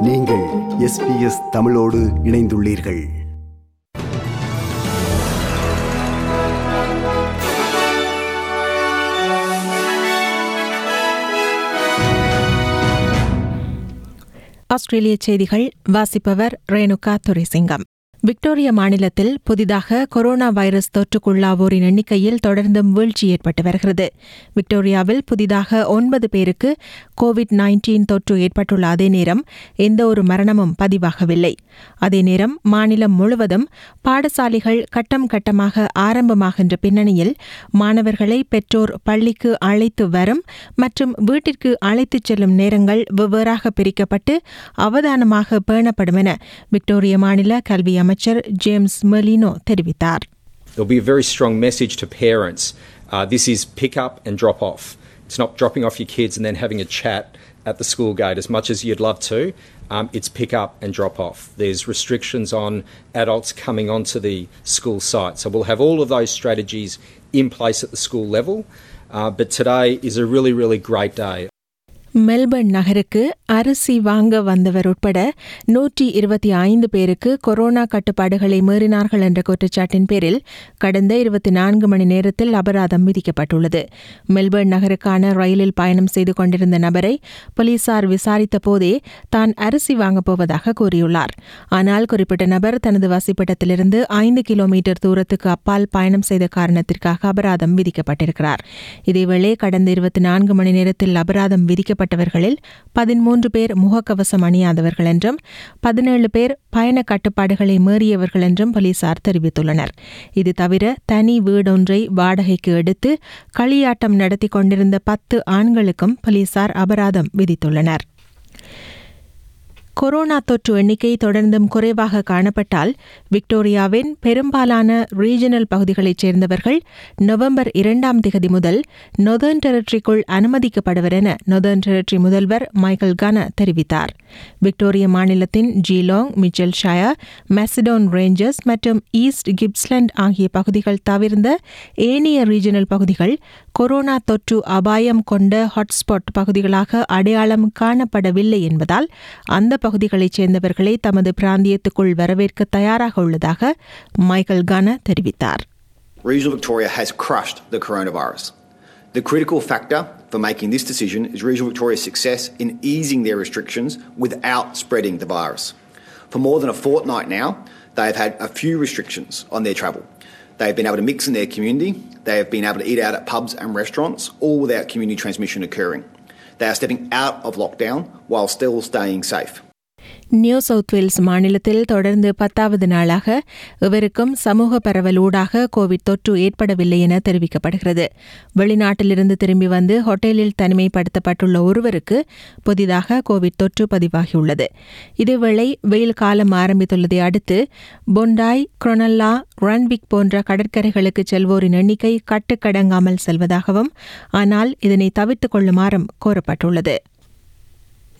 நீங்கள் எஸ்பிஎஸ் தமிழோடு இணைந்துள்ளீர்கள். ஆஸ்திரேலிய செய்திகள் வாசிப்பவர் ரேணுகா துரைசிங்கம். விக்டோரியா மாநிலத்தில் புதிதாக கொரோனா வைரஸ் தொற்றுக்குள்ளாவோரின் எண்ணிக்கையில் தொடர்ந்தும் வீழ்ச்சி ஏற்பட்டு வருகிறது. விக்டோரியாவில் புதிதாக ஒன்பது பேருக்கு கோவிட் நைன்டீன் தொற்று ஏற்பட்டுள்ள அதே நேரம் எந்த ஒரு மரணமும் பதிவாகவில்லை. அதே நேரம் மாநிலம் முழுவதும் பாடசாலைகள் கட்டம் கட்டமாக ஆரம்பமாகின்ற பின்னணியில் மாணவர்களை பெற்றோர் பள்ளிக்கு அழைத்து வரும் மற்றும் வீட்டிற்கு அழைத்துச் செல்லும் நேரங்கள் வெவ்வேறாக பிரிக்கப்பட்டு அவதானமாக பேணப்படும் என விக்டோரிய மாநில கல்வி அமைச்சர் There'll be a very strong message to parents. Uh, this is pick up and drop off. It's not dropping off your kids and then having a chat at the school gate as much as you'd love to. Um, it's pick up and drop off. There's restrictions on adults coming onto the school site. So we'll have all of those strategies in place at the school level. Uh, but today is a really, really great day. Melbourne நகருக்கு அரிசி வாங்க வந்தவர் உட்பட நூற்றி இருபத்தி ஐந்து பேருக்கு corona கட்டுப்பாடுகளை மீறினார்கள் என்ற குற்றச்சாட்டின் பேரில் கடந்த இருபத்தி நான்கு மணி நேரத்தில் அபராதம் விதிக்கப்பட்டுள்ளது. மெல்பர்ன் நகருக்கான ரயிலில் பயணம் செய்து கொண்டிருந்த நபரை போலீசார் விசாரித்த போதே தான் அரிசி வாங்கப் போவதாக கூறியுள்ளார். ஆனால் குறிப்பிட்ட நபர் தனது வசிப்பிடத்திலிருந்து ஐந்து கிலோமீட்டர் தூரத்துக்கு அப்பால் பயணம் செய்த காரணத்திற்காக அபராதம் விதிக்கப்பட்டிருக்கிறார். இதேவேளை கடந்த இருபத்தி நான்கு மணி நேரத்தில் அபராதம் பாதிக்கப்பட்டவர்களில் பதிமூன்று பேர் முகக்கவசம் அணியாதவர்கள் என்றும் பதினேழு பேர் பயண கட்டுப்பாடுகளை மீறியவர்கள் என்றும் போலீசார் தெரிவித்துள்ளனர். இது தவிர தனி வீடொன்றை வாடகைக்கு எடுத்து களியாட்டம் நடத்தி கொண்டிருந்த பத்து ஆண்களுக்கும் போலீசார் அபராதம் விதித்துள்ளனர். கொரோனா தொற்று எண்ணிக்கை தொடர்ந்தும் குறைவாக காணப்பட்டால் விக்டோரியாவின் பெரும்பாலான ரீஜனல் பகுதிகளைச் சேர்ந்தவர்கள் நவம்பர் இரண்டாம் திகதி முதல் நொதர்ன் டெரிட்டரிக்குள் அனுமதிக்கப்படுவர் என நொதர்ன் டெரிட்டரி முதல்வர் மைக்கேல் கன தெரிவித்தார். விக்டோரிய மாநிலத்தின் Geelong Mitchell Shire Macedon Ranges மற்றும் ஈஸ்ட் கிப்ஸ்லண்ட் ஆகிய பகுதிகள் தவிர்ந்த ஏனைய ரீஜனல் பகுதிகள் கொரோனா தொற்று அபாயம் கொண்ட ஹாட்ஸ்பாட் பகுதிகளாக அடையாளம் காணப்படவில்லை என்பதால் அந்த பகுதிகளைச் சேர்ந்தவர்களை தமது பிராந்தியத்துக்குள் வரவேற்க தயாராக உள்ளதாக மைக்கேல் கன தெரிவித்தார் Regional Victoria has crushed the coronavirus. The critical factor for making this decision is Regional Victoria's success in easing their restrictions without spreading the virus. For more than a fortnight now, they have had a few restrictions on their travel. They have been able to mix in their community, they have been able to eat out at pubs and restaurants, all without community transmission occurring. They are stepping out of lockdown while still staying safe. New South Wales மாநிலத்தில் தொடர்ந்து பத்தாவது நாளாக இவருக்கும் சமூக பரவல் ஊடாக Covid தொற்று ஏற்படவில்லை என தெரிவிக்கப்படுகிறது. வெளிநாட்டிலிருந்து திரும்பி வந்து ஹோட்டலில் தனிமைப்படுத்தப்பட்டுள்ள ஒருவருக்கு புதிதாக கோவிட் தொற்று பதிவாகியுள்ளது. இதேவேளை வெயில் காலம் ஆரம்பித்துள்ளதை அடுத்து பொண்டாய் குரொனல்லா ரன்விக் போன்ற கடற்கரைகளுக்கு செல்வோரின் எண்ணிக்கை கட்டுக்கடங்காமல் செல்வதாகவும் ஆனால் இதனை தவிர்த்துக் கொள்ளுமாறும் கோரப்பட்டுள்ளது.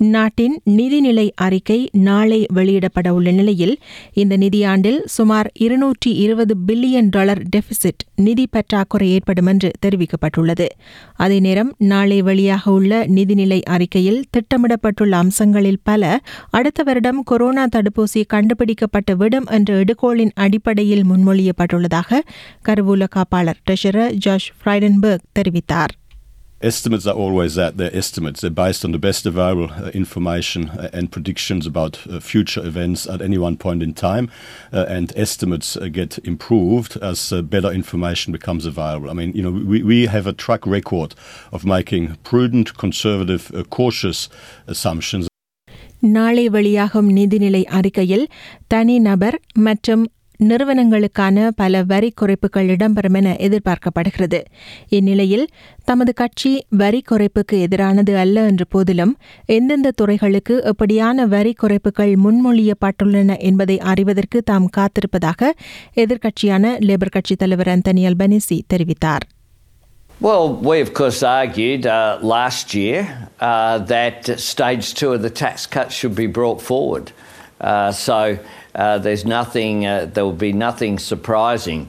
நாட்டின் நிதிநிலை அறிக்கை நாளை வெளியிடப்பட உள்ள நிலையில் இந்த நிதியாண்டில் சுமார் இருநூற்றி இருபது பில்லியன் டாலர் டெபிசிட் நிதி பற்றாக்குறை ஏற்படும் என்று தெரிவிக்கப்பட்டுள்ளது. அதே நேரம் நாளை வெளியாக உள்ள நிதிநிலை அறிக்கையில் திட்டமிடப்பட்டுள்ள அம்சங்களில் பல அடுத்த வருடம் கொரோனா தடுப்பூசி கண்டுபிடிக்கப்பட்டு விடும் என்ற எடுகோளின் அடிப்படையில் முன்மொழியப்பட்டுள்ளதாக கருவூல காப்பாளர் ட்ரெஷரர் ஜார்ஜ் ஃப்ரைடன்பர்க் தெரிவித்தார். Estimates are always that. They're estimates. They're based on the best available uh, information uh, and predictions about uh, future events at any one point in time. Uh, and estimates uh, get improved as uh, better information becomes available. I mean, you know, we, we have a track record of making prudent, conservative, uh, cautious assumptions. நாளை வெளியாகும் நிதிநிலை அறிக்கையில் தனிநபர் மற்றும் நிறுவனங்களுக்கான பல வரி குறைப்புகள் இடம்பெறும் என எதிர்பார்க்கப்படுகிறது இந்நிலையில் தமது கட்சி வரி குறைப்புக்கு எதிரானது அல்ல என்ற போதிலும் எந்தெந்த துறைகளுக்கு எப்படியான வரி குறைப்புகள் முன்மொழியப்பட்டுள்ளன என்பதை அறிவதற்கு தாம் காத்திருப்பதாக எதிர்க்கட்சியான லேபர் கட்சித் தலைவர் அந்தனி அல்பனிசி தெரிவித்தார் Well, we of course argued uh, last year uh, that stage two of the tax cuts should be brought forward. Uh, so uh, there's nothing, uh, there will be nothing surprising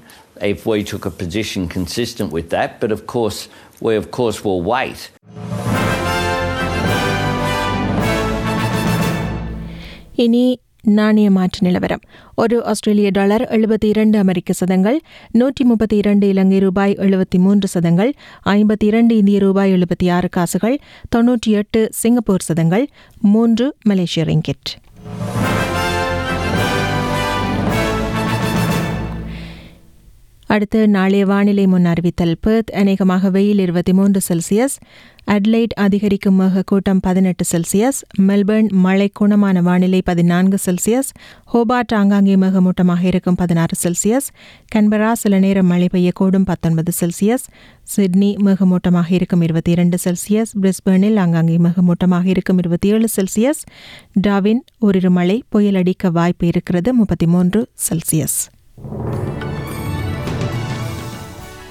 if we took a position consistent with that. But of course, we of course will wait. இனி நாணய மாற்று நிலவரம் ஒரு ஆஸ்திரேலிய dollar எழுபத்தி இரண்டு அமெரிக்க சதங்கள் நூற்றி முப்பத்தி இரண்டு இலங்கை ரூபாய் எழுபத்தி மூன்று சதங்கள் ஐம்பத்தி இரண்டு இந்திய ரூபாய் எழுபத்தி ஆறு காசுகள் தொன்னூற்றி எட்டு சிங்கப்பூர் சதங்கள் மூன்று மலேசிய ரிங்கிட் அடுத்து நாளைய வானிலை முன் அறிவித்தல் பெர்த். அநேகமாக வெயில் இருபத்தி மூன்று செல்சியஸ். அட்லைட் அதிகரிக்கும் மேகக்கூட்டம் பதினெட்டு செல்சியஸ். மெல்பர்ன் மழை குணமான வானிலை பதினான்கு செல்சியஸ். ஹோபார்ட் ஆங்காங்கே மேகமூட்டமாக இருக்கும் பதினாறு செல்சியஸ். கன்பரா சில நேரம் மழை பெய்யக்கூடும் பத்தொன்பது செல்சியஸ். சிட்னி மேகமூட்டமாக இருக்கும் இருபத்தி இரண்டு செல்சியஸ். பிரிஸ்பர்னில் ஆங்காங்கே மேகமூட்டமாக இருக்கும் இருபத்தி ஏழு செல்சியஸ். டாவின் ஓரிரு மழை புயல் அடிக்க வாய்ப்பு இருக்கிறது முப்பத்தி மூன்று செல்சியஸ்.